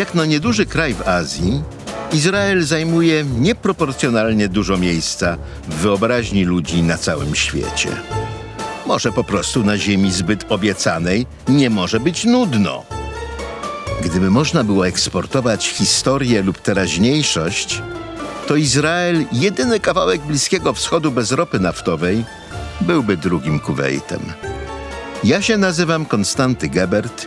Jak na nieduży kraj w Azji, Izrael zajmuje nieproporcjonalnie dużo miejsca w wyobraźni ludzi na całym świecie. Może po prostu na ziemi zbyt obiecanej nie może być nudno. Gdyby można było eksportować historię lub teraźniejszość, to Izrael, jedyny kawałek Bliskiego Wschodu bez ropy naftowej, byłby drugim Kuwejtem. Ja się nazywam Konstanty Gebert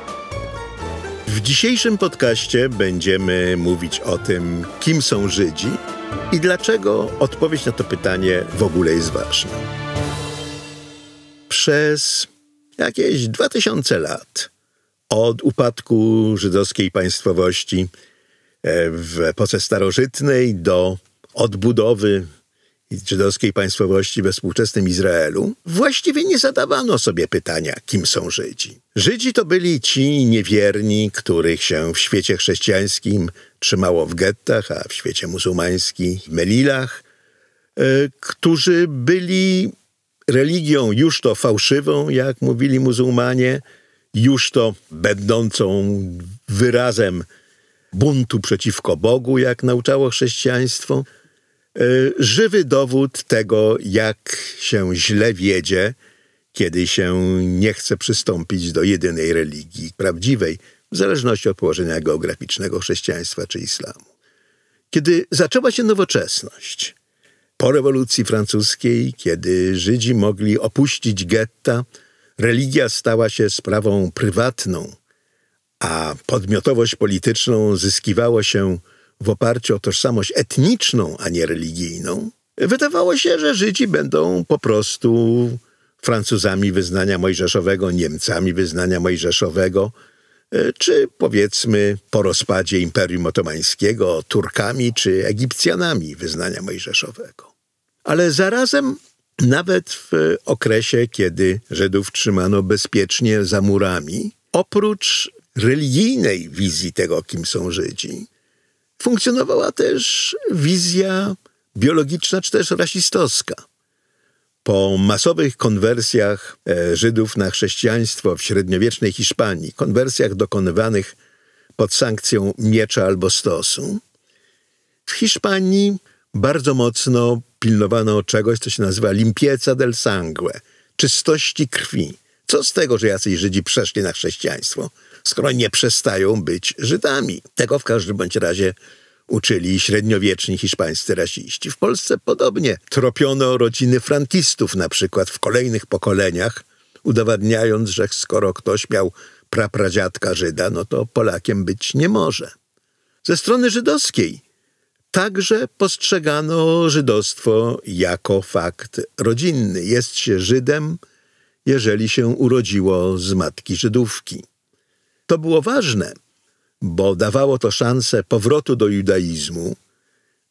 W dzisiejszym podcaście będziemy mówić o tym, kim są Żydzi i dlaczego odpowiedź na to pytanie w ogóle jest ważna. Przez jakieś 2000 lat od upadku żydowskiej państwowości e, w epoce starożytnej do odbudowy żydowskiej państwowości we współczesnym Izraelu, właściwie nie zadawano sobie pytania, kim są Żydzi. Żydzi to byli ci niewierni, których się w świecie chrześcijańskim trzymało w gettach, a w świecie muzułmańskim w Melilach, e, którzy byli religią już to fałszywą, jak mówili muzułmanie, już to będącą wyrazem buntu przeciwko Bogu, jak nauczało chrześcijaństwo, żywy dowód tego, jak się źle wiedzie, kiedy się nie chce przystąpić do jedynej religii prawdziwej, w zależności od położenia geograficznego chrześcijaństwa czy islamu. Kiedy zaczęła się nowoczesność, po rewolucji francuskiej, kiedy Żydzi mogli opuścić getta, religia stała się sprawą prywatną, a podmiotowość polityczną zyskiwało się w oparciu o tożsamość etniczną, a nie religijną, wydawało się, że Żydzi będą po prostu Francuzami wyznania mojżeszowego, Niemcami wyznania mojżeszowego, e, czy powiedzmy po rozpadzie Imperium Otomańskiego Turkami czy Egipcjanami wyznania mojżeszowego. Ale zarazem nawet w okresie, kiedy Żydów trzymano bezpiecznie za murami, oprócz religijnej wizji tego, kim są Żydzi, funkcjonowała też wizja biologiczna czy też rasistowska. Po masowych konwersjach e, Żydów na chrześcijaństwo w średniowiecznej Hiszpanii, konwersjach dokonywanych pod sankcją miecza albo stosu, w Hiszpanii bardzo mocno pilnowano czegoś, co się nazywa limpieza del sangue, czystości krwi. Co z tego, że jacyś Żydzi przeszli na chrześcijaństwo, skoro nie przestają być Żydami? Tego w każdym bądź razie uczyli średniowieczni hiszpańscy rasiści. W Polsce podobnie tropiono rodziny frankistów na przykład w kolejnych pokoleniach, udowadniając, że skoro ktoś miał prapradziadka Żyda, no to Polakiem być nie może. Ze strony żydowskiej Także postrzegano żydostwo jako fakt rodzinny. Jest się Żydem, jeżeli się urodziło z matki Żydówki. To było ważne, bo dawało to szansę powrotu do judaizmu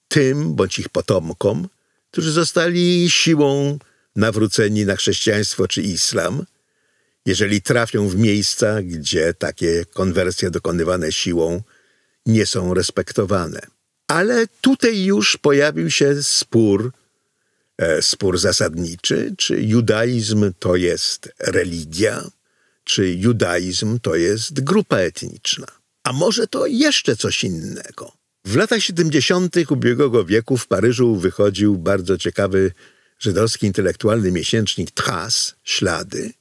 tym bądź ich potomkom, którzy zostali siłą nawróceni na chrześcijaństwo czy islam, jeżeli trafią w miejsca, gdzie takie konwersje dokonywane siłą nie są respektowane. Ale tutaj już pojawił się spór, e, spór zasadniczy, czy judaizm to jest religia, czy judaizm to jest grupa etniczna. A może to jeszcze coś innego? W latach 70. ubiegłego wieku w Paryżu wychodził bardzo ciekawy żydowski intelektualny miesięcznik Tras, Ślady,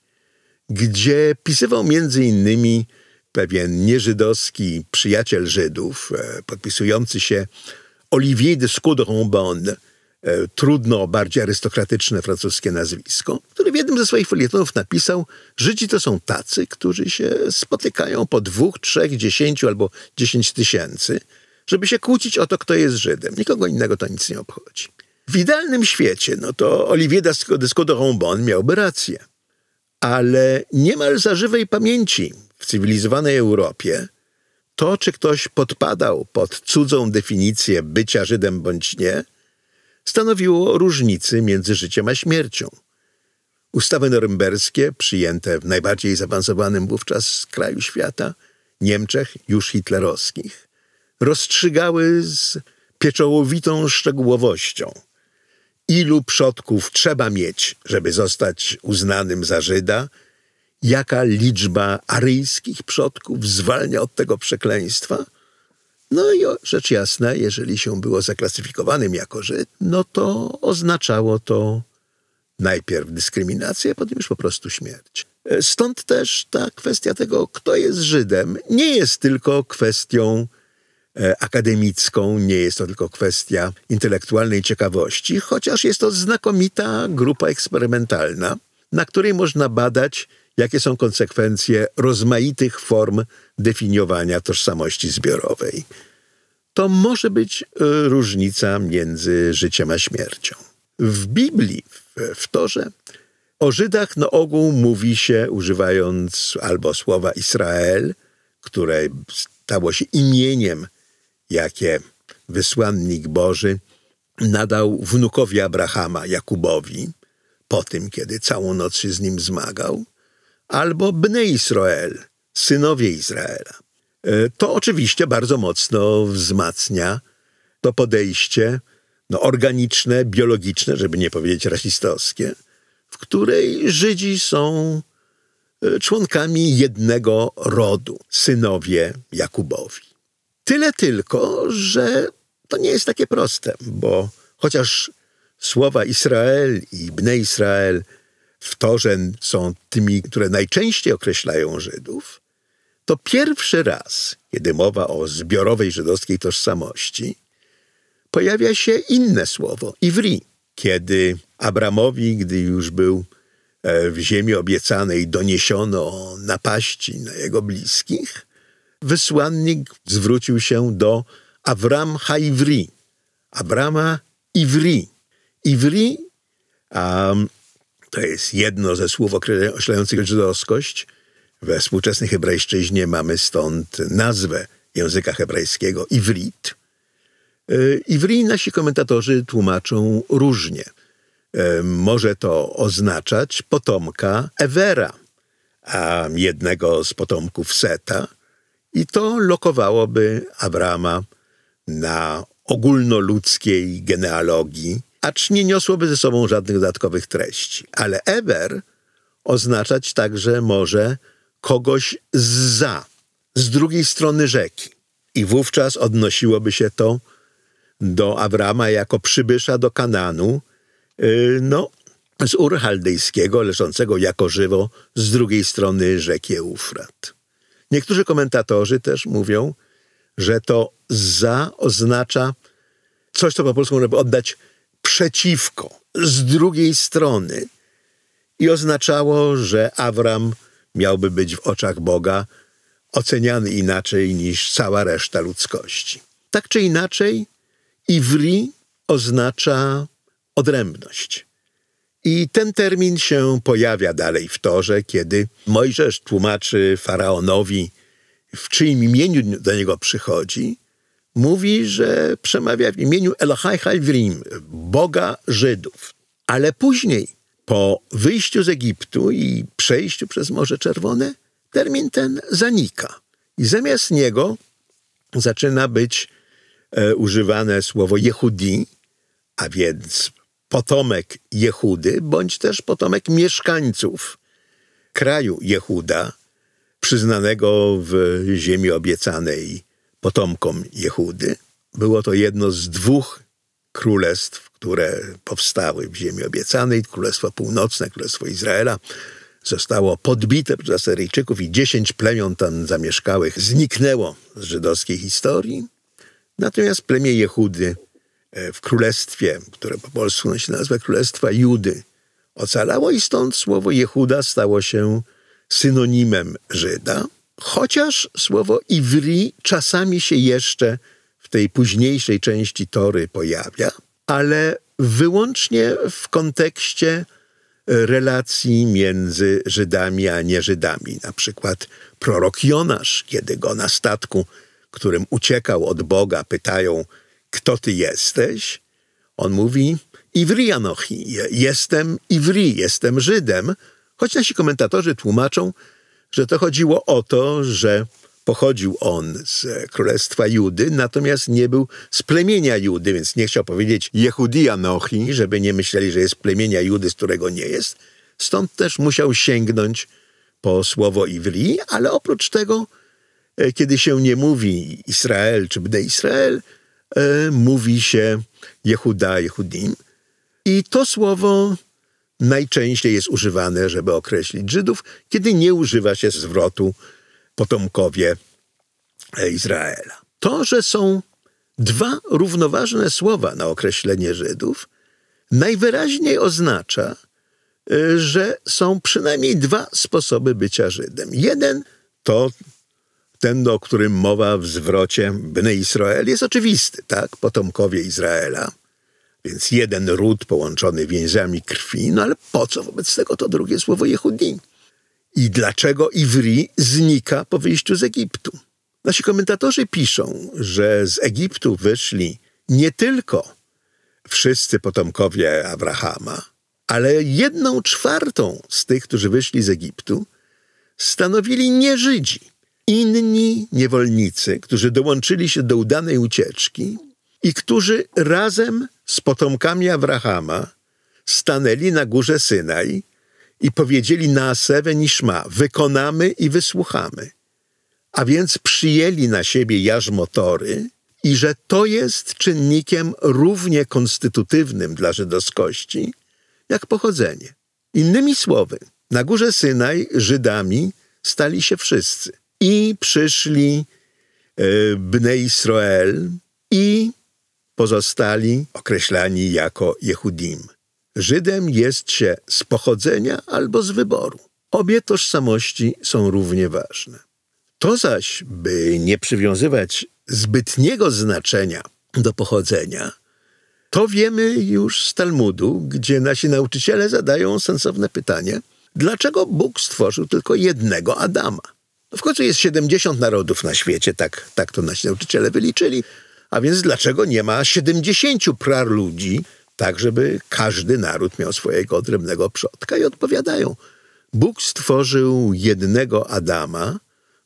gdzie pisywał między innymi pewien nieżydowski przyjaciel Żydów, e, podpisujący się Olivier de Scaudron-Bonne, e, trudno, bardziej arystokratyczne francuskie nazwisko, który w jednym ze swoich felietonów napisał, Żydzi to są tacy, którzy się spotykają po dwóch, trzech, dziesięciu albo dziesięć tysięcy, żeby się kłócić o to, kto jest Żydem. Nikogo innego to nic nie obchodzi. W idealnym świecie, no to Olivier de Scaudron-Bonne miałby rację. Ale niemal za żywej pamięci w cywilizowanej Europie To, czy ktoś podpadał pod cudzą definicję bycia Żydem bądź nie, stanowiło różnicy między życiem a śmiercią. Ustawy norymberskie, przyjęte w najbardziej zaawansowanym wówczas kraju świata, Niemczech już hitlerowskich, rozstrzygały z pieczołowitą szczegółowością, ilu przodków trzeba mieć, żeby zostać uznanym za Żyda, jaka liczba aryjskich przodków zwalnia od tego przekleństwa. No i rzecz jasna, jeżeli się było zaklasyfikowanym jako Żyd, no to oznaczało to najpierw dyskryminację, a potem już po prostu śmierć. Stąd też ta kwestia tego, kto jest Żydem, nie jest tylko kwestią e, akademicką, nie jest to tylko kwestia intelektualnej ciekawości, chociaż jest to znakomita grupa eksperymentalna, na której można badać, jakie są konsekwencje rozmaitych form definiowania tożsamości zbiorowej. To może być e, różnica między życiem a śmiercią. W Biblii, w Torze, o Żydach na ogół mówi się używając albo słowa Izrael, które stało się imieniem, jakie wysłannik Boży nadał wnukowi Abrahama, Jakubowi, po tym, kiedy całą noc się z nim zmagał, albo Bne Israel, synowie Izraela. E, to oczywiście bardzo mocno wzmacnia to podejście no, organiczne, biologiczne, żeby nie powiedzieć rasistowskie, w której Żydzi są e, członkami jednego rodu, synowie Jakubowi. Tyle tylko, że to nie jest takie proste, bo chociaż słowa Izrael i Bne Israel w Torze są tymi, które najczęściej określają Żydów, to pierwszy raz, kiedy mowa o zbiorowej żydowskiej tożsamości, pojawia się inne słowo, Ivri, kiedy Abramowi, gdy już był e, w ziemi obiecanej, doniesiono o napaści na jego bliskich, wysłannik zwrócił się do Avram Haivri, Abrama Ivri. Ivri um, to jest jedno ze słów określających żydowskość. We współczesnej hebrajszczyźnie mamy stąd nazwę języka hebrajskiego Ivrit. E, Ivri nasi komentatorzy tłumaczą różnie – może to oznaczać potomka Ewera, a jednego z potomków Seta, i to lokowałoby Abrama na ogólnoludzkiej genealogii, acz nie niosłoby ze sobą żadnych dodatkowych treści. Ale Ewer oznaczać także może kogoś za, z drugiej strony rzeki. I wówczas odnosiłoby się to do Abrama jako przybysza do Kananu, Y, no, z Ur Chaldejskiego, leżącego jako żywo z drugiej strony rzeki Eufrat. Niektórzy komentatorzy też mówią, że to za oznacza coś, co po polsku można by oddać przeciwko, z drugiej strony. I oznaczało, że Awram miałby być w oczach Boga oceniany inaczej niż cała reszta ludzkości. Tak czy inaczej, Ivri oznacza odrębność. I ten termin się pojawia dalej w torze, kiedy Mojżesz tłumaczy faraonowi, w czyim imieniu do niego przychodzi, mówi, że przemawia w imieniu Elohai Halvrim, Boga Żydów. Ale później, po wyjściu z Egiptu i przejściu przez Morze Czerwone, termin ten zanika. I zamiast niego zaczyna być e, używane słowo Jehudi, a więc potomek Jehudy, bądź też potomek mieszkańców kraju Jehuda, przyznanego w ziemi obiecanej potomkom Jehudy. Było to jedno z dwóch królestw, które powstały w ziemi obiecanej. Królestwo Północne, Królestwo Izraela zostało podbite przez Asyryjczyków i dziesięć plemion tam zamieszkałych zniknęło z żydowskiej historii. Natomiast plemię Jehudy E, w królestwie, które po polsku nosi nazwę Królestwa Judy, ocalało i stąd słowo Jehuda stało się synonimem Żyda, chociaż słowo Iwri czasami się jeszcze w tej późniejszej części Tory pojawia, ale wyłącznie w kontekście relacji między Żydami a nieżydami. Na przykład prorok Jonasz, kiedy go na statku którym uciekał od Boga, pytają, kto ty jesteś, on mówi, Ivri Anochi, jestem Ivri, jestem Żydem, choć nasi komentatorzy tłumaczą, że to chodziło o to, że pochodził on z królestwa Judy, natomiast nie był z plemienia Judy, więc nie chciał powiedzieć Jehudi Anochi, żeby nie myśleli, że jest plemienia Judy, z którego nie jest. Stąd też musiał sięgnąć po słowo Ivri, ale oprócz tego, e, kiedy się nie mówi Izrael czy Bne Israel, e, mówi się Jehuda, Jehudim. I to słowo najczęściej jest używane, żeby określić Żydów, kiedy nie używa się zwrotu potomkowie Izraela. To, że są dwa równoważne słowa na określenie Żydów, najwyraźniej oznacza, y, że są przynajmniej dwa sposoby bycia Żydem. Jeden to ten, o którym mowa w zwrocie Bny Israel, jest oczywisty, tak? Potomkowie Izraela. Więc jeden ród połączony więzami krwi, no ale po co wobec tego to drugie słowo Jehudi? I dlaczego Iwri znika po wyjściu z Egiptu? Nasi komentatorzy piszą, że z Egiptu wyszli nie tylko wszyscy potomkowie Abrahama, ale jedną czwartą z tych, którzy wyszli z Egiptu, stanowili nie Żydzi. Inni niewolnicy, którzy dołączyli się do udanej ucieczki i którzy razem z potomkami Abrahama stanęli na górze Synaj i powiedzieli na Asewę Niszma, wykonamy i wysłuchamy. A więc przyjęli na siebie jarzmotory i że to jest czynnikiem równie konstytutywnym dla żydowskości, jak pochodzenie. Innymi słowy, na górze Synaj Żydami stali się wszyscy. I przyszli e, Bne Israel i pozostali określani jako Jehudim. Żydem jest się z pochodzenia albo z wyboru. Obie tożsamości są równie ważne. To zaś, by nie przywiązywać zbytniego znaczenia do pochodzenia, to wiemy już z Talmudu, gdzie nasi nauczyciele zadają sensowne pytanie, dlaczego Bóg stworzył tylko jednego Adama? No w końcu jest 70 narodów na świecie, tak, tak to nasi nauczyciele wyliczyli, a więc dlaczego nie ma 70 prar ludzi, tak żeby każdy naród miał swojego odrębnego przodka? I odpowiadają, Bóg stworzył jednego Adama,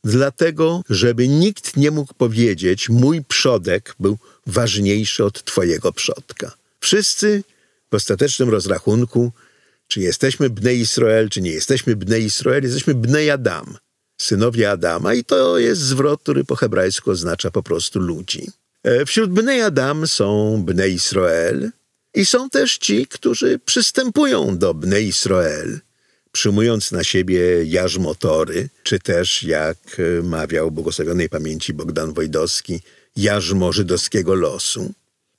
dlatego, żeby nikt nie mógł powiedzieć, mój przodek był ważniejszy od twojego przodka. Wszyscy w ostatecznym rozrachunku, czy jesteśmy Bnei Israel, czy nie jesteśmy Bnei Israel, jesteśmy Bnei Adam, synowie Adama i to jest zwrot, który po hebrajsku oznacza po prostu ludzi. E, wśród Bnei Adam są Bnei Israel i są też ci, którzy przystępują do Bnei Israel, przyjmując na siebie jarzmotory, czy też, jak e, mawiał błogosławionej pamięci Bogdan Wojdowski, jarzmo żydowskiego losu.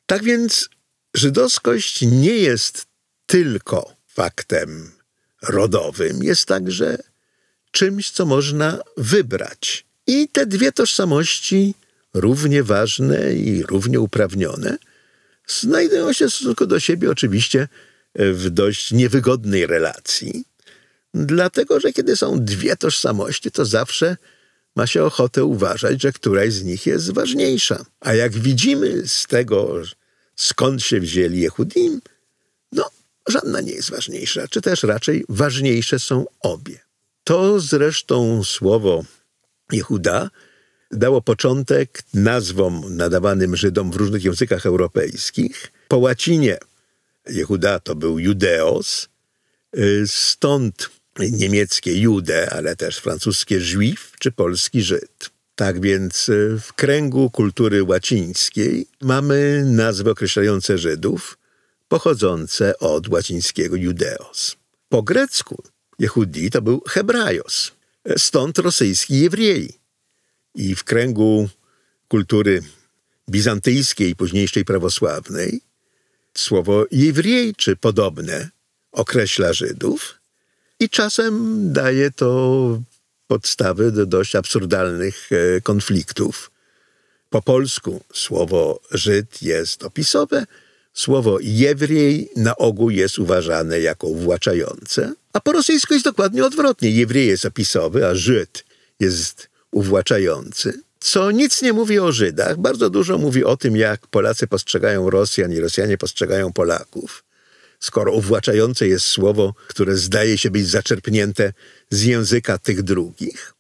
Tak więc żydowskość nie jest tylko faktem rodowym, jest także czymś, co można wybrać. I te dwie tożsamości równie ważne i równie uprawnione, znajdują się w stosunku do siebie oczywiście w dość niewygodnej relacji, dlatego że kiedy są dwie tożsamości, to zawsze ma się ochotę uważać, że któraś z nich jest ważniejsza. A jak widzimy z tego, skąd się wzięli Jehudim, no, żadna nie jest ważniejsza, czy też raczej ważniejsze są obie. To zresztą słowo Jehuda dało początek nazwom nadawanym Żydom w różnych językach europejskich. Po łacinie Jehuda to był Judeos, y, stąd niemieckie Jude, ale też francuskie Juif czy polski Żyd. Tak więc y, w kręgu kultury łacińskiej mamy nazwy określające Żydów pochodzące od łacińskiego Judeos. Po grecku Jehudi to był Hebrajos, stąd rosyjski Jewriej i w kręgu kultury bizantyjskiej późniejszej prawosławnej słowo jewriej czy podobne określa Żydów i czasem daje to podstawy do dość absurdalnych e, konfliktów. Po polsku słowo Żyd jest opisowe, słowo jewriej na ogół jest uważane jako uwłaczające, a po rosyjsku jest dokładnie odwrotnie. Jewriej jest opisowy, a Żyd jest uwłaczający. co nic nie mówi o Żydach. Bardzo dużo mówi o tym, jak Polacy postrzegają Rosjan i Rosjanie postrzegają Polaków. Skoro uwłaczające jest słowo, które zdaje się być zaczerpnięte z języka tych drugich.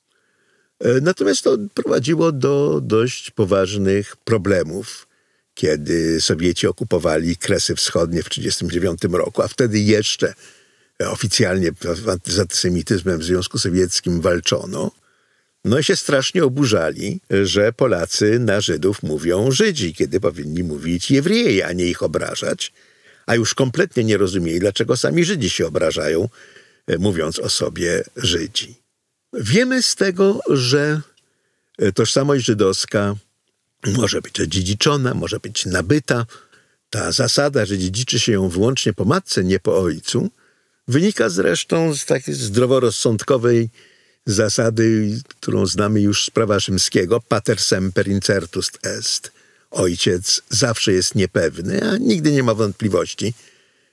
E, natomiast to prowadziło do dość poważnych problemów, kiedy Sowieci okupowali Kresy Wschodnie w 1939 roku, a wtedy jeszcze oficjalnie z antysemityzmem w Związku Sowieckim walczono. No się strasznie oburzali, że Polacy na Żydów mówią Żydzi, kiedy powinni mówić Jewrieje, a nie ich obrażać. A już kompletnie nie rozumieli, dlaczego sami Żydzi się obrażają, e, mówiąc o sobie Żydzi. Wiemy z tego, że e, tożsamość żydowska może być dziedziczona, może być nabyta. Ta zasada, że dziedziczy się ją wyłącznie po matce, nie po ojcu, wynika zresztą z takiej zdroworozsądkowej zasady, którą znamy już z prawa rzymskiego, pater semper incertus est. Ojciec zawsze jest niepewny, a nigdy nie ma wątpliwości,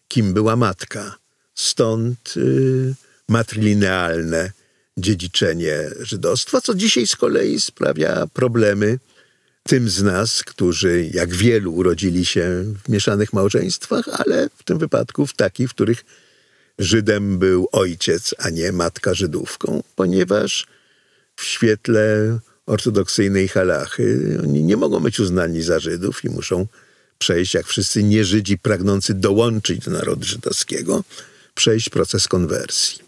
kim była matka. Stąd y, matrilinealne dziedziczenie żydostwa, co dzisiaj z kolei sprawia problemy tym z nas, którzy jak wielu urodzili się w mieszanych małżeństwach, ale w tym wypadku w takich, w których Żydem był ojciec, a nie matka Żydówką, ponieważ w świetle ortodoksyjnej halachy oni nie mogą być uznani za Żydów i muszą przejść, jak wszyscy nieżydzi pragnący dołączyć do narodu żydowskiego, przejść proces konwersji.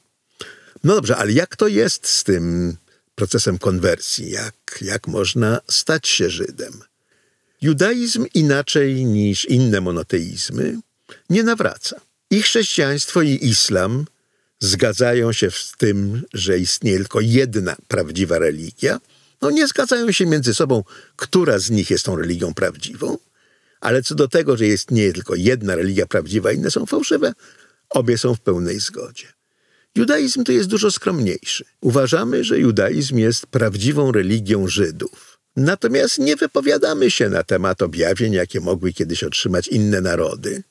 No dobrze, ale jak to jest z tym procesem konwersji? Jak, jak można stać się Żydem? Judaizm inaczej niż inne monoteizmy nie nawraca. I chrześcijaństwo, i islam zgadzają się w tym, że istnieje tylko jedna prawdziwa religia. No nie zgadzają się między sobą, która z nich jest tą religią prawdziwą, ale co do tego, że istnieje tylko jedna religia prawdziwa, inne są fałszywe, obie są w pełnej zgodzie. Judaizm to jest dużo skromniejszy. Uważamy, że judaizm jest prawdziwą religią Żydów. Natomiast nie wypowiadamy się na temat objawień, jakie mogły kiedyś otrzymać inne narody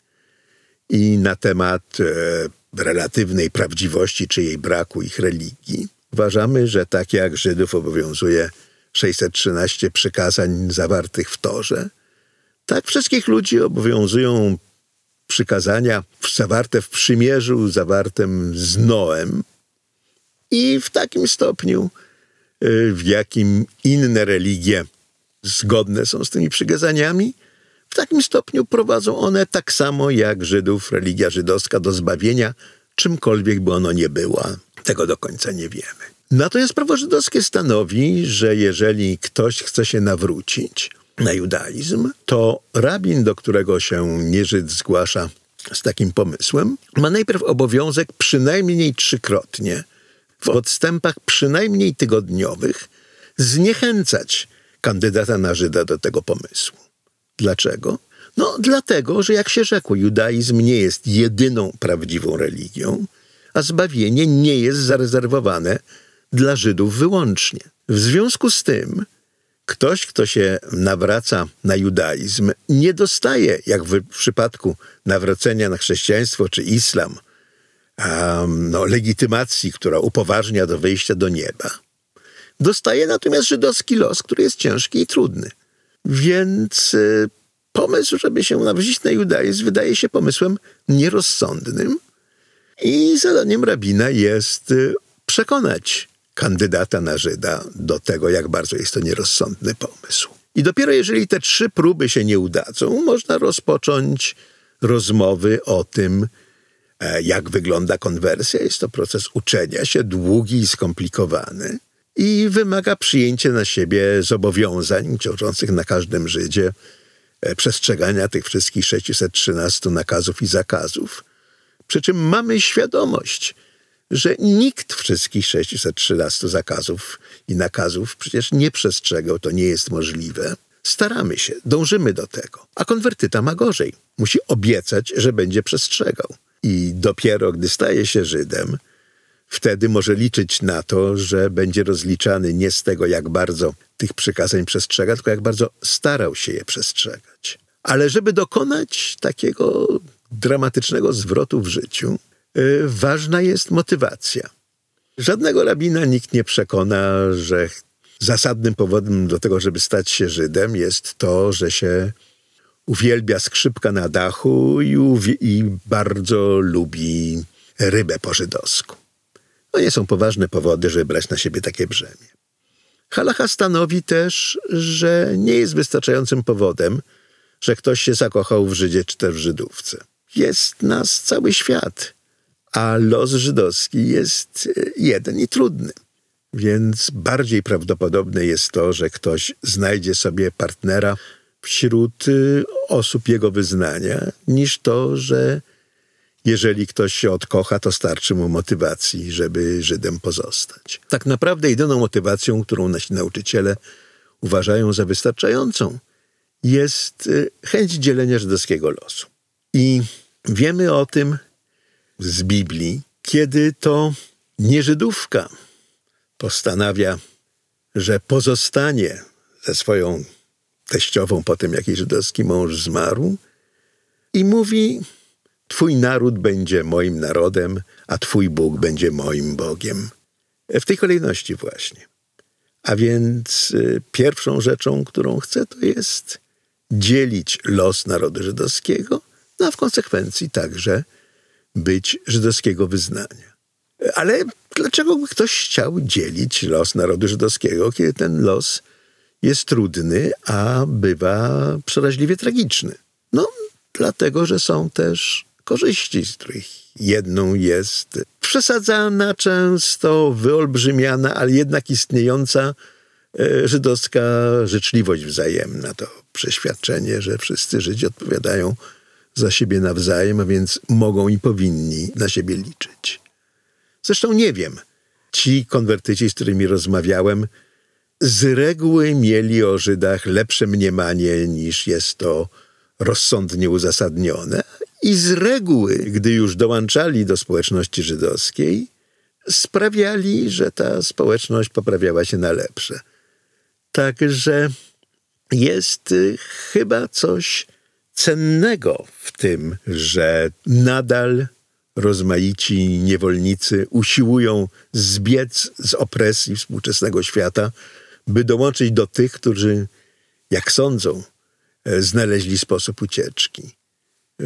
i na temat e, relatywnej prawdziwości czy jej braku ich religii. Uważamy, że tak jak Żydów obowiązuje 613 przykazań zawartych w Torze, tak wszystkich ludzi obowiązują przykazania zawarte w przymierzu, zawartym z Noem i w takim stopniu, e, w jakim inne religie zgodne są z tymi przykazaniami, w takim stopniu prowadzą one tak samo jak Żydów, religia żydowska do zbawienia, czymkolwiek by ono nie było. Tego do końca nie wiemy. Natomiast prawo żydowskie stanowi, że jeżeli ktoś chce się nawrócić na judaizm, to rabin, do którego się nieżyd zgłasza z takim pomysłem, ma najpierw obowiązek przynajmniej trzykrotnie, w odstępach przynajmniej tygodniowych, zniechęcać kandydata na Żyda do tego pomysłu. Dlaczego? No, dlatego, że jak się rzekło, judaizm nie jest jedyną prawdziwą religią, a zbawienie nie jest zarezerwowane dla Żydów wyłącznie. W związku z tym, ktoś, kto się nawraca na judaizm, nie dostaje, jak w przypadku nawrócenia na chrześcijaństwo czy islam, um, no, legitymacji, która upoważnia do wejścia do nieba. Dostaje natomiast żydowski los, który jest ciężki i trudny. Więc y, pomysł, żeby się nawrócić na judaizm, wydaje się pomysłem nierozsądnym. I zadaniem rabina jest y, przekonać kandydata na Żyda do tego, jak bardzo jest to nierozsądny pomysł. I dopiero jeżeli te trzy próby się nie udadzą, można rozpocząć rozmowy o tym, e, jak wygląda konwersja. Jest to proces uczenia się, długi i skomplikowany i wymaga przyjęcia na siebie zobowiązań ciążących na każdym Żydzie, e, przestrzegania tych wszystkich 613 nakazów i zakazów. Przy czym mamy świadomość, że nikt wszystkich 613 zakazów i nakazów przecież nie przestrzegał, to nie jest możliwe. Staramy się, dążymy do tego. A konwertyta ma gorzej. Musi obiecać, że będzie przestrzegał. I dopiero gdy staje się Żydem, wtedy może liczyć na to, że będzie rozliczany nie z tego, jak bardzo tych przykazań przestrzega, tylko jak bardzo starał się je przestrzegać. Ale żeby dokonać takiego dramatycznego zwrotu w życiu, yy, ważna jest motywacja. Żadnego rabina nikt nie przekona, że zasadnym powodem do tego, żeby stać się Żydem, jest to, że się uwielbia skrzypka na dachu i, i bardzo lubi rybę po żydowsku. To nie są poważne powody, żeby brać na siebie takie brzemię. Halacha stanowi też, że nie jest wystarczającym powodem, że ktoś się zakochał w Żydzie czy też w Żydówce. Jest nas cały świat, a los żydowski jest jeden i trudny. Więc bardziej prawdopodobne jest to, że ktoś znajdzie sobie partnera wśród y, osób jego wyznania, niż to, że jeżeli ktoś się odkocha, to starczy mu motywacji, żeby Żydem pozostać. Tak naprawdę jedyną motywacją, którą nasi nauczyciele uważają za wystarczającą, jest y, chęć dzielenia żydowskiego losu. I wiemy o tym z Biblii, kiedy to nie Żydówka postanawia, że pozostanie ze swoją teściową po tym, jak jej żydowski mąż zmarł i mówi, Twój naród będzie moim narodem, a Twój Bóg będzie moim Bogiem. W tej kolejności właśnie. A więc y, pierwszą rzeczą, którą chcę, to jest dzielić los narodu żydowskiego, no a w konsekwencji także być żydowskiego wyznania. Ale dlaczego by ktoś chciał dzielić los narodu żydowskiego, kiedy ten los jest trudny, a bywa przeraźliwie tragiczny? No, dlatego, że są też korzyści, z których jedną jest przesadzana, często wyolbrzymiana, ale jednak istniejąca e, żydowska życzliwość wzajemna. To przeświadczenie, że wszyscy Żydzi odpowiadają za siebie nawzajem, a więc mogą i powinni na siebie liczyć. Zresztą nie wiem. Ci konwertyci, z którymi rozmawiałem, z reguły mieli o Żydach lepsze mniemanie niż jest to rozsądnie uzasadnione. I z reguły, gdy już dołączali do społeczności żydowskiej, sprawiali, że ta społeczność poprawiała się na lepsze. Także jest y, chyba coś cennego w tym, że nadal rozmaici niewolnicy usiłują zbiec z opresji współczesnego świata, by dołączyć do tych, którzy, jak sądzą, e, znaleźli sposób ucieczki.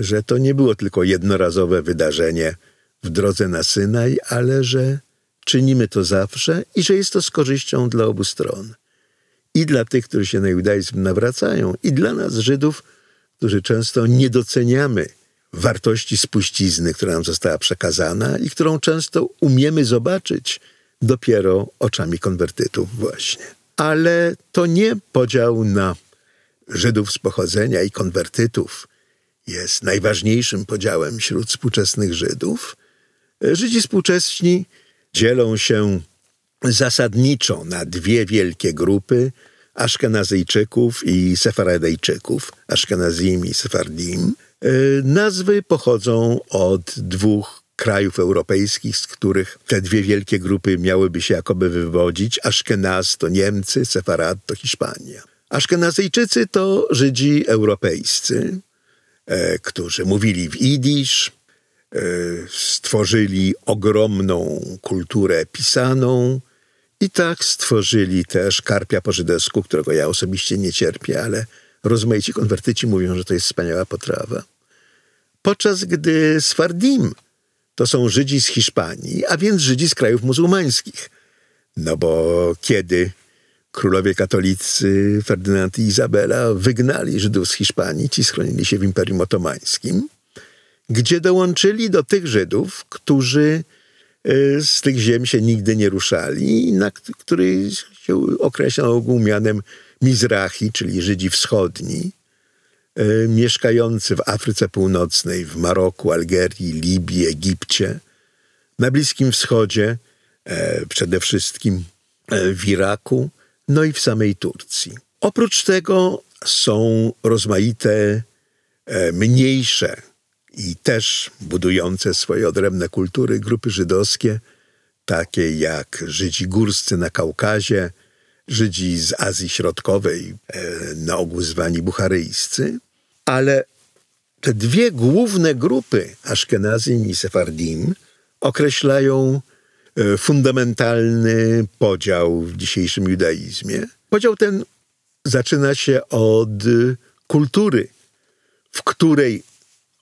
Że to nie było tylko jednorazowe wydarzenie w drodze na Synaj, ale że czynimy to zawsze i że jest to z korzyścią dla obu stron. I dla tych, którzy się na judaizm nawracają, i dla nas, Żydów, którzy często nie doceniamy wartości spuścizny, która nam została przekazana i którą często umiemy zobaczyć dopiero oczami konwertytów właśnie. Ale to nie podział na Żydów z pochodzenia i konwertytów jest najważniejszym podziałem wśród współczesnych Żydów. Żydzi współczesni dzielą się zasadniczo na dwie wielkie grupy Aszkenazyjczyków i Sefaradejczyków, Aszkenazim i Sefardim. E, nazwy pochodzą od dwóch krajów europejskich, z których te dwie wielkie grupy miałyby się jakoby wywodzić. Aszkenaz to Niemcy, Sefarad to Hiszpania. Aszkenazyjczycy to Żydzi europejscy, którzy mówili w idisz, e, stworzyli ogromną kulturę pisaną i tak stworzyli też karpia po żydowsku, którego ja osobiście nie cierpię, ale rozmaici konwertyci mówią, że to jest wspaniała potrawa. Podczas gdy Sfardim to są Żydzi z Hiszpanii, a więc Żydzi z krajów muzułmańskich. No bo kiedy królowie katolicy Ferdynand i Izabela wygnali Żydów z Hiszpanii, ci schronili się w Imperium Otomańskim, gdzie dołączyli do tych Żydów, którzy e, z tych ziem się nigdy nie ruszali, na który się określał mianem Mizrahi, czyli Żydzi wschodni, e, mieszkający w Afryce Północnej, w Maroku, Algerii, Libii, Egipcie, na Bliskim Wschodzie, e, przede wszystkim w Iraku, no i w samej Turcji. Oprócz tego są rozmaite mniejsze i też budujące swoje odrębne kultury grupy żydowskie, takie jak Żydzi górscy na Kaukazie, Żydzi z Azji Środkowej, e, na ogół zwani bucharyjscy, ale te dwie główne grupy, Aszkenazim i Sefardim, określają e, fundamentalny podział w dzisiejszym judaizmie. Podział ten zaczyna się od kultury, w której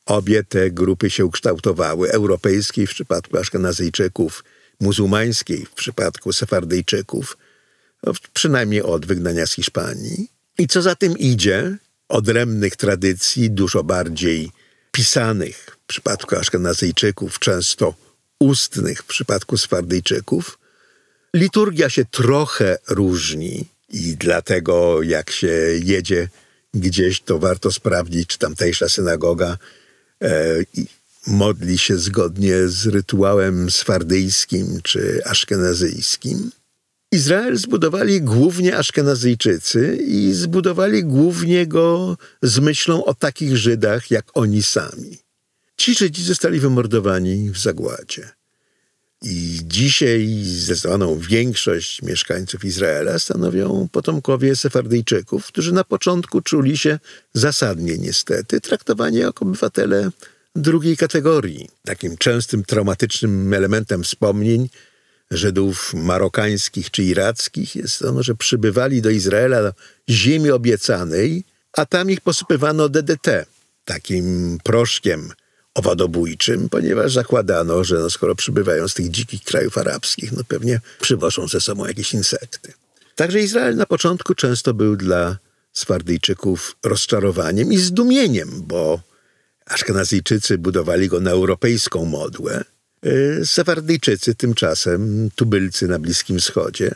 obie te grupy się ukształtowały. Europejskiej w przypadku Aszkenazyjczyków, muzułmańskiej w przypadku Sefardyjczyków, no, przynajmniej od wygnania z Hiszpanii. I co za tym idzie, odrębnych tradycji, dużo bardziej pisanych w przypadku Aszkenazyjczyków, często ustnych w przypadku Sfardyjczyków. Liturgia się trochę różni i dlatego jak się jedzie gdzieś, to warto sprawdzić, czy tamtejsza synagoga e, modli się zgodnie z rytuałem sfardyjskim czy aszkenazyjskim. Izrael zbudowali głównie Aszkenazyjczycy i zbudowali głównie go z myślą o takich Żydach jak oni sami. Ci Żydzi zostali wymordowani w zagładzie. I dzisiaj zdecydowaną większość mieszkańców Izraela stanowią potomkowie Sefardyjczyków, którzy na początku czuli się zasadnie niestety traktowani jako obywatele drugiej kategorii. Takim częstym traumatycznym elementem wspomnień Żydów marokańskich czy irackich jest to, że przybywali do Izraela, ziemi obiecanej, a tam ich posypywano DDT, takim proszkiem owadobójczym, ponieważ zakładano, że no skoro przybywają z tych dzikich krajów arabskich, no pewnie przywożą ze sobą jakieś insekty. Także Izrael na początku często był dla Swardyjczyków rozczarowaniem i zdumieniem, bo Aszkenazyjczycy budowali go na europejską modłę, y, Sefardyjczycy tymczasem, tubylcy na Bliskim Wschodzie,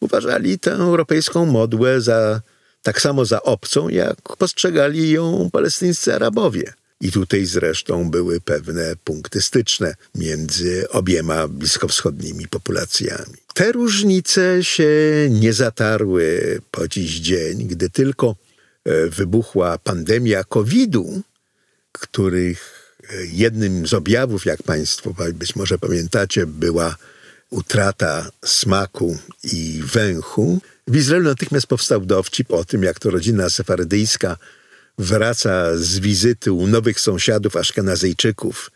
uważali tę europejską modłę za tak samo za obcą, jak postrzegali ją palestyńscy Arabowie. I tutaj zresztą były pewne punkty styczne między obiema bliskowschodnimi populacjami. Te różnice się nie zatarły po dziś dzień, gdy tylko e, wybuchła pandemia COVID-u, których e, jednym z objawów, jak Państwo być może pamiętacie, była utrata smaku i węchu. W Izraelu natychmiast powstał dowcip o tym, jak to rodzina sefarydyjska wraca z wizyty u nowych sąsiadów Aszkenazyjczyków,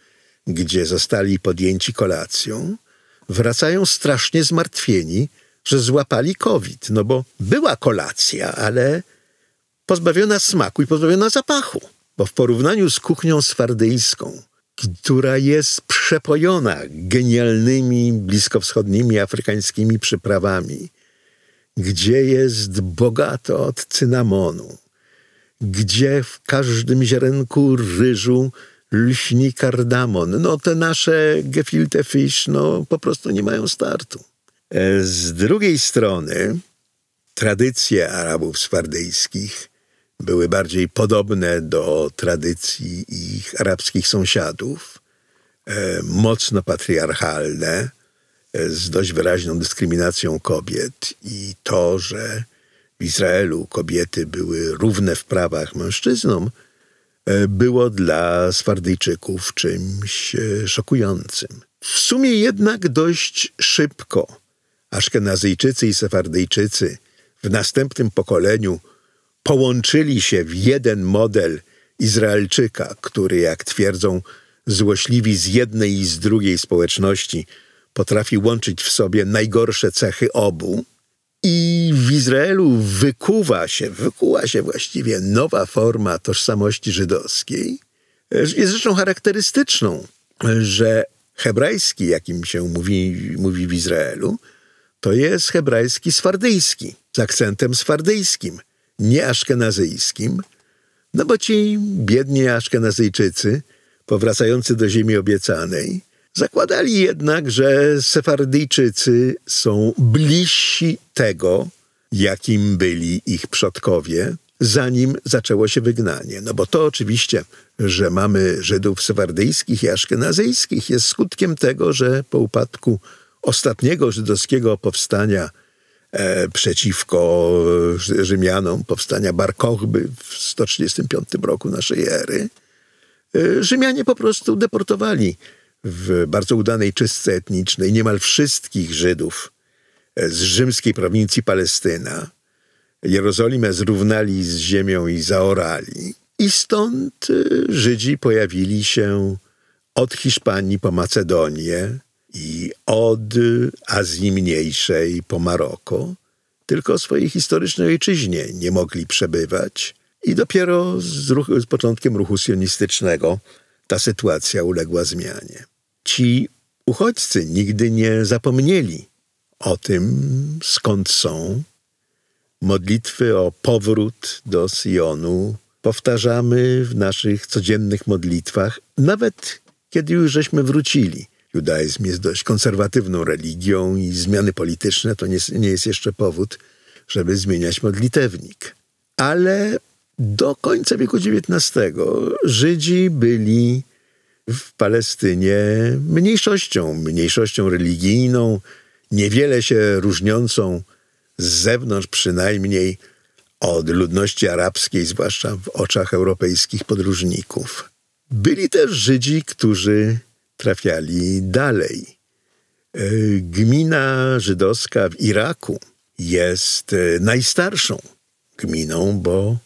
gdzie zostali podjęci kolacją, wracają strasznie zmartwieni, że złapali COVID. No bo była kolacja, ale pozbawiona smaku i pozbawiona zapachu. Bo w porównaniu z kuchnią swardyjską, która jest przepojona genialnymi bliskowschodnimi afrykańskimi przyprawami, gdzie jest bogato od cynamonu, gdzie w każdym ziarenku ryżu lśni kardamon. No te nasze gefilte fish no, po prostu nie mają startu. E, z drugiej strony tradycje Arabów swardyjskich były bardziej podobne do tradycji ich arabskich sąsiadów, e, mocno patriarchalne, e, z dość wyraźną dyskryminacją kobiet i to, że w Izraelu kobiety były równe w prawach mężczyznom, e, było dla Swardyjczyków czymś e, szokującym. W sumie jednak dość szybko Aszkenazyjczycy i Sefardyjczycy w następnym pokoleniu połączyli się w jeden model Izraelczyka, który, jak twierdzą złośliwi z jednej i z drugiej społeczności, potrafi łączyć w sobie najgorsze cechy obu, i w Izraelu wykuwa się, wykuła się właściwie nowa forma tożsamości żydowskiej. Jest rzeczą charakterystyczną, że hebrajski, jakim się mówi, mówi w Izraelu, to jest hebrajski swardyjski, z akcentem swardyjskim, nie aszkenazyjskim, no bo ci biedni aszkenazyjczycy, powracający do ziemi obiecanej, Zakładali jednak, że Sefardyjczycy są bliżsi tego, jakim byli ich przodkowie, zanim zaczęło się wygnanie. No bo to oczywiście, że mamy Żydów sefardyjskich i aszkenazyjskich jest skutkiem tego, że po upadku ostatniego żydowskiego powstania e, przeciwko Rzymianom, powstania Bar Kochby w 135 roku naszej ery, e, Rzymianie po prostu deportowali w bardzo udanej czystce etnicznej niemal wszystkich Żydów z rzymskiej prowincji Palestyna. Jerozolimę zrównali z ziemią i zaorali. I stąd y, Żydzi pojawili się od Hiszpanii po Macedonię, i od Azji Mniejszej po Maroko, tylko w swojej historycznej ojczyźnie nie mogli przebywać. I dopiero z, ruch, z początkiem ruchu sionistycznego ta sytuacja uległa zmianie. Ci uchodźcy nigdy nie zapomnieli o tym, skąd są. Modlitwy o powrót do Sionu powtarzamy w naszych codziennych modlitwach, nawet kiedy już żeśmy wrócili. Judaizm jest dość konserwatywną religią i zmiany polityczne to nie, nie jest jeszcze powód, żeby zmieniać modlitewnik. Ale do końca wieku XIX Żydzi byli w Palestynie mniejszością, mniejszością religijną, niewiele się różniącą z zewnątrz przynajmniej od ludności arabskiej, zwłaszcza w oczach europejskich podróżników. Byli też Żydzi, którzy trafiali dalej. E, gmina żydowska w Iraku jest e, najstarszą gminą, bo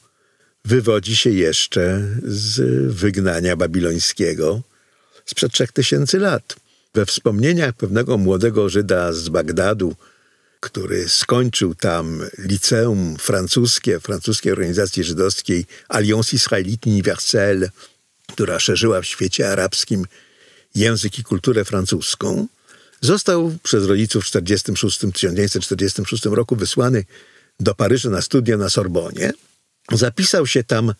wywodzi się jeszcze z wygnania babilońskiego sprzed trzech tysięcy lat. We wspomnieniach pewnego młodego Żyda z Bagdadu, który skończył tam liceum francuskie, francuskiej organizacji żydowskiej Alliance Israélite Universelle, która szerzyła w świecie arabskim język i kulturę francuską, został przez rodziców w 46, 1946 roku wysłany do Paryża na studia na Sorbonie. Zapisał się tam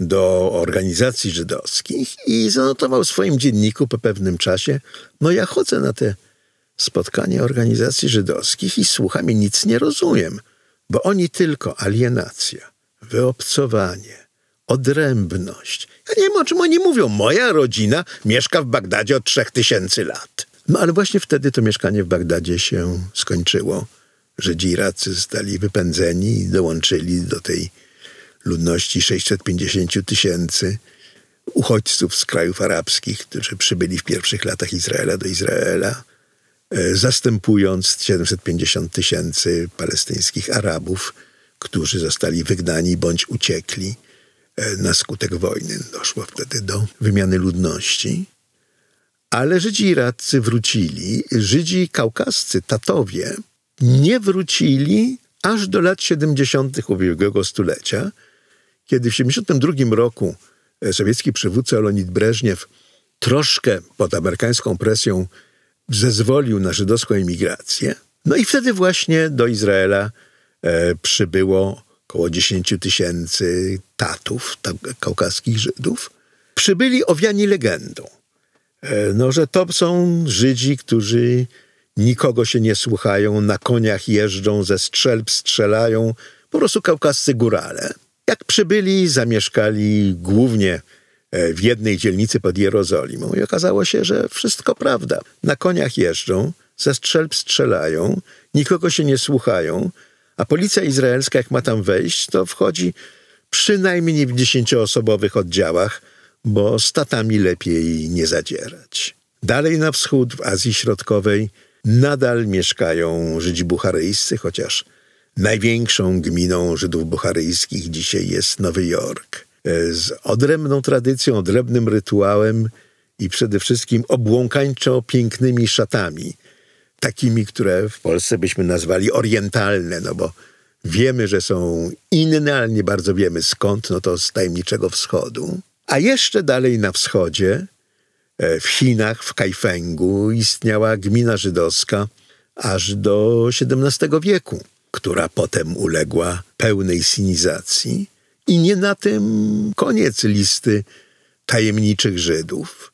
do organizacji żydowskich i zanotował w swoim dzienniku po pewnym czasie: No, ja chodzę na te spotkania organizacji żydowskich i słucham i nic nie rozumiem, bo oni tylko alienacja, wyobcowanie, odrębność. Ja nie wiem, o czym oni mówią. Moja rodzina mieszka w Bagdadzie od trzech tysięcy lat. No ale właśnie wtedy to mieszkanie w Bagdadzie się skończyło. Żydzi Iracy zostali wypędzeni i dołączyli do tej ludności 650 tysięcy uchodźców z krajów arabskich, którzy przybyli w pierwszych latach Izraela do Izraela, e, zastępując 750 tysięcy palestyńskich Arabów, którzy zostali wygnani bądź uciekli e, na skutek wojny. Doszło wtedy do wymiany ludności. Ale Żydzi Iraccy wrócili. Żydzi kaukascy, Tatowie, nie wrócili aż do lat 70. ubiegłego stulecia, kiedy w 1972 roku e, sowiecki przywódca Leonid Breżniew troszkę pod amerykańską presją zezwolił na żydowską emigrację. No i wtedy właśnie do Izraela e, przybyło około 10 tysięcy tatów, tak, kaukaskich Żydów. Przybyli owiani legendą, e, no, że to są Żydzi, którzy nikogo się nie słuchają, na koniach jeżdżą, ze strzelb strzelają, po prostu kaukascy górale. Jak przybyli, zamieszkali głównie e, w jednej dzielnicy pod Jerozolimą i okazało się, że wszystko prawda. Na koniach jeżdżą, ze strzelb strzelają, nikogo się nie słuchają, a policja izraelska, jak ma tam wejść, to wchodzi przynajmniej w dziesięcioosobowych oddziałach, bo statami lepiej nie zadzierać. Dalej na wschód, w Azji Środkowej, nadal mieszkają Żydzi bucharyjscy, chociaż Największą gminą Żydów bucharyjskich dzisiaj jest Nowy Jork. E, z odrębną tradycją, odrębnym rytuałem i przede wszystkim obłąkańczo pięknymi szatami. Takimi, które w Polsce byśmy nazwali orientalne, no bo wiemy, że są inne, ale nie bardzo wiemy skąd, no to z tajemniczego wschodu. A jeszcze dalej na wschodzie, e, w Chinach, w Kajfęgu, istniała gmina żydowska aż do XVII wieku która potem uległa pełnej sinizacji. I nie na tym koniec listy tajemniczych Żydów.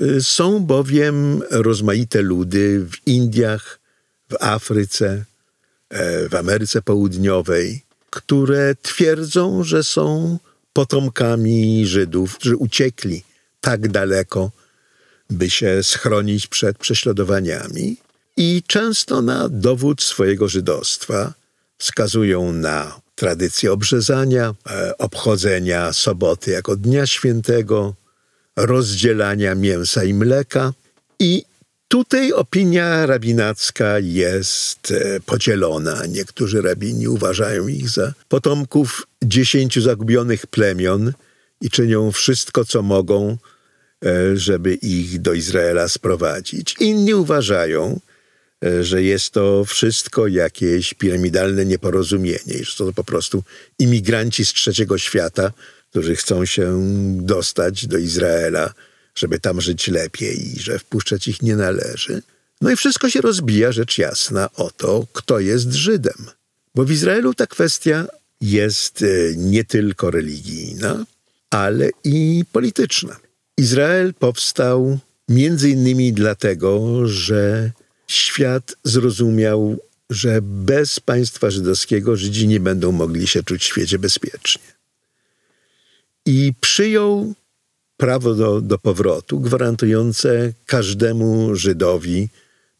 Y, są bowiem rozmaite ludy w Indiach, w Afryce, e, w Ameryce Południowej, które twierdzą, że są potomkami Żydów, którzy uciekli tak daleko, by się schronić przed prześladowaniami i często na dowód swojego żydostwa wskazują na tradycję obrzezania, e, obchodzenia soboty jako Dnia Świętego, rozdzielania mięsa i mleka. I tutaj opinia rabinacka jest e, podzielona. Niektórzy rabini uważają ich za potomków dziesięciu zagubionych plemion i czynią wszystko, co mogą, e, żeby ich do Izraela sprowadzić. Inni uważają, że jest to wszystko jakieś piramidalne nieporozumienie, że to po prostu imigranci z trzeciego świata, którzy chcą się dostać do Izraela, żeby tam żyć lepiej i że wpuszczać ich nie należy. No i wszystko się rozbija, rzecz jasna, o to, kto jest Żydem. Bo w Izraelu ta kwestia jest e, nie tylko religijna, ale i polityczna. Izrael powstał między innymi dlatego, że świat zrozumiał, że bez państwa żydowskiego Żydzi nie będą mogli się czuć w świecie bezpiecznie. I przyjął prawo do, do powrotu, gwarantujące każdemu Żydowi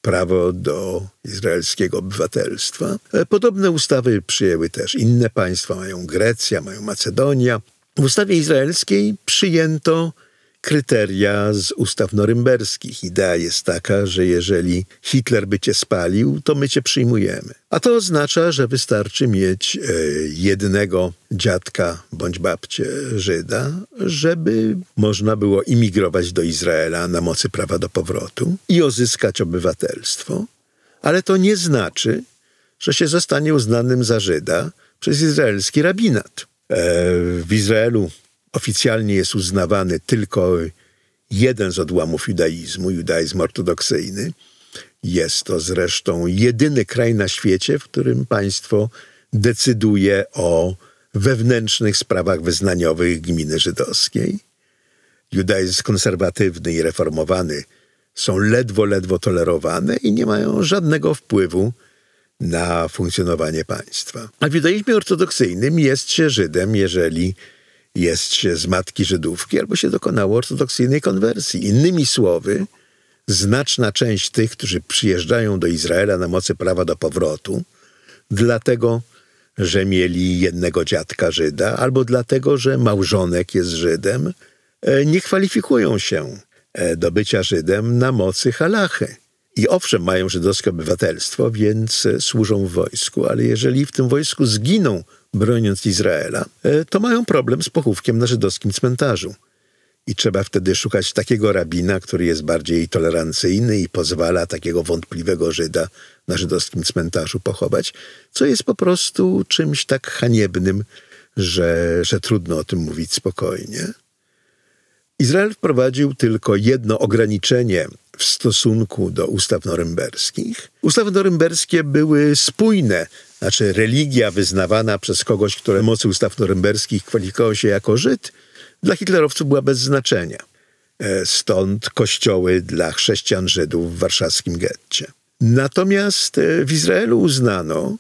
prawo do izraelskiego obywatelstwa. E, podobne ustawy przyjęły też inne państwa, mają Grecja, mają Macedonia. W ustawie izraelskiej przyjęto kryteria z ustaw norymberskich. Idea jest taka, że jeżeli Hitler by cię spalił, to my cię przyjmujemy. A to oznacza, że wystarczy mieć e, jednego dziadka bądź babcię Żyda, żeby można było imigrować do Izraela na mocy prawa do powrotu i uzyskać obywatelstwo. Ale to nie znaczy, że się zostanie uznanym za Żyda przez izraelski rabinat. E, w Izraelu oficjalnie jest uznawany tylko jeden z odłamów judaizmu, judaizm ortodoksyjny. Jest to zresztą jedyny kraj na świecie, w którym państwo decyduje o wewnętrznych sprawach wyznaniowych gminy żydowskiej. Judaizm konserwatywny i reformowany są ledwo, ledwo tolerowane i nie mają żadnego wpływu na funkcjonowanie państwa. A w judaizmie ortodoksyjnym jest się Żydem, jeżeli jest się z matki Żydówki albo się dokonało ortodoksyjnej konwersji. Innymi słowy, znaczna część tych, którzy przyjeżdżają do Izraela na mocy prawa do powrotu, dlatego, że mieli jednego dziadka Żyda, albo dlatego, że małżonek jest Żydem, e, nie kwalifikują się e, do bycia Żydem na mocy halachy. I owszem, mają żydowskie obywatelstwo, więc e, służą w wojsku, ale jeżeli w tym wojsku zginą broniąc Izraela, e, to mają problem z pochówkiem na żydowskim cmentarzu. I trzeba wtedy szukać takiego rabina, który jest bardziej tolerancyjny i pozwala takiego wątpliwego Żyda na żydowskim cmentarzu pochować, co jest po prostu czymś tak haniebnym, że, że trudno o tym mówić spokojnie. Izrael wprowadził tylko jedno ograniczenie w stosunku do ustaw norymberskich. Ustawy norymberskie były spójne, znaczy religia wyznawana przez kogoś, który mocy ustaw norymberskich kwalifikował się jako Żyd, dla hitlerowców była bez znaczenia. E, stąd kościoły dla chrześcijan Żydów w warszawskim getcie. Natomiast e, w Izraelu uznano,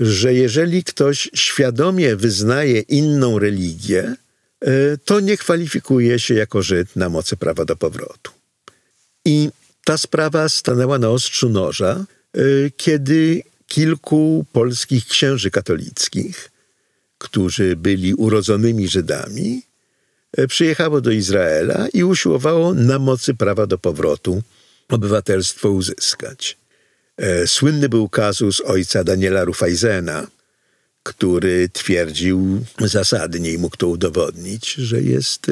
że jeżeli ktoś świadomie wyznaje inną religię, e, to nie kwalifikuje się jako Żyd na mocy prawa do powrotu. I ta sprawa stanęła na ostrzu noża, y, kiedy kilku polskich księży katolickich, którzy byli urodzonymi Żydami, y, przyjechało do Izraela i usiłowało na mocy prawa do powrotu obywatelstwo uzyskać. Y, słynny był kazus ojca Daniela Rufajzena, który twierdził zasadnie i mógł to udowodnić, że jest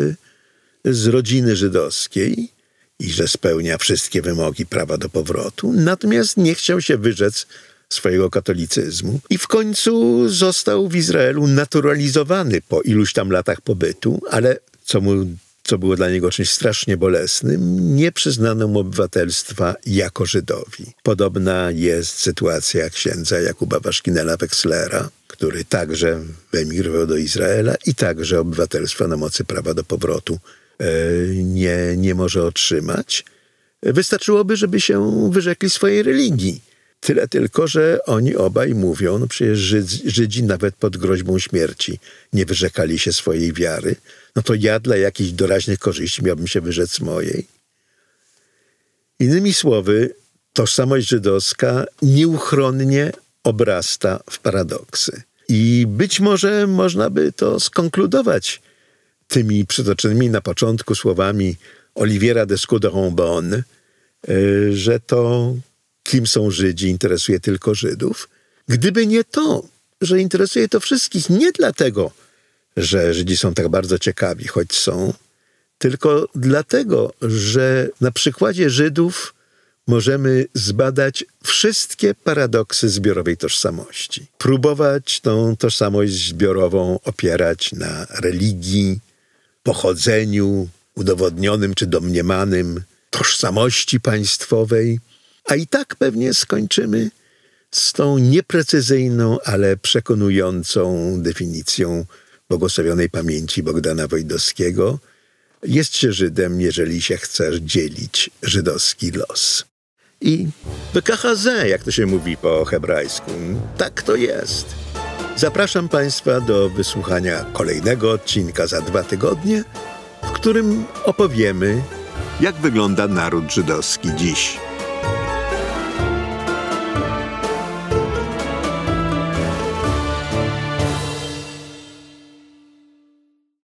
z rodziny żydowskiej i że spełnia wszystkie wymogi prawa do powrotu, natomiast nie chciał się wyrzec swojego katolicyzmu i w końcu został w Izraelu naturalizowany po iluś tam latach pobytu, ale co mu co było dla niego czymś strasznie bolesnym, nie przyznano mu obywatelstwa jako Żydowi. Podobna jest sytuacja księdza Jakuba Waszkinela Wexlera, który także wyemigrował do Izraela i także obywatelstwa na mocy prawa do powrotu nie, nie może otrzymać. Wystarczyłoby, żeby się wyrzekli swojej religii. Tyle tylko, że oni obaj mówią, no przecież Żydzi, Żydzi nawet pod groźbą śmierci nie wyrzekali się swojej wiary. No to ja dla jakichś doraźnych korzyści miałbym się wyrzec mojej. Innymi słowy, tożsamość żydowska nieuchronnie obrasta w paradoksy. I być może można by to skonkludować tymi przytoczonymi na początku słowami Oliviera de Scuderon-Bon, e, że to, kim są Żydzi, interesuje tylko Żydów. Gdyby nie to, że interesuje to wszystkich, nie dlatego, że Żydzi są tak bardzo ciekawi, choć są, tylko dlatego, że na przykładzie Żydów możemy zbadać wszystkie paradoksy zbiorowej tożsamości. Próbować tą tożsamość zbiorową opierać na religii, pochodzeniu, udowodnionym czy domniemanym, tożsamości państwowej, a i tak pewnie skończymy z tą nieprecyzyjną, ale przekonującą definicją błogosławionej pamięci Bogdana Wojdowskiego. Jest się Żydem, jeżeli się chce dzielić żydowski los. I BKHZ, jak to się mówi po hebrajsku, tak to jest. Zapraszam Państwa do wysłuchania kolejnego odcinka za dwa tygodnie, w którym opowiemy, jak wygląda naród żydowski dziś.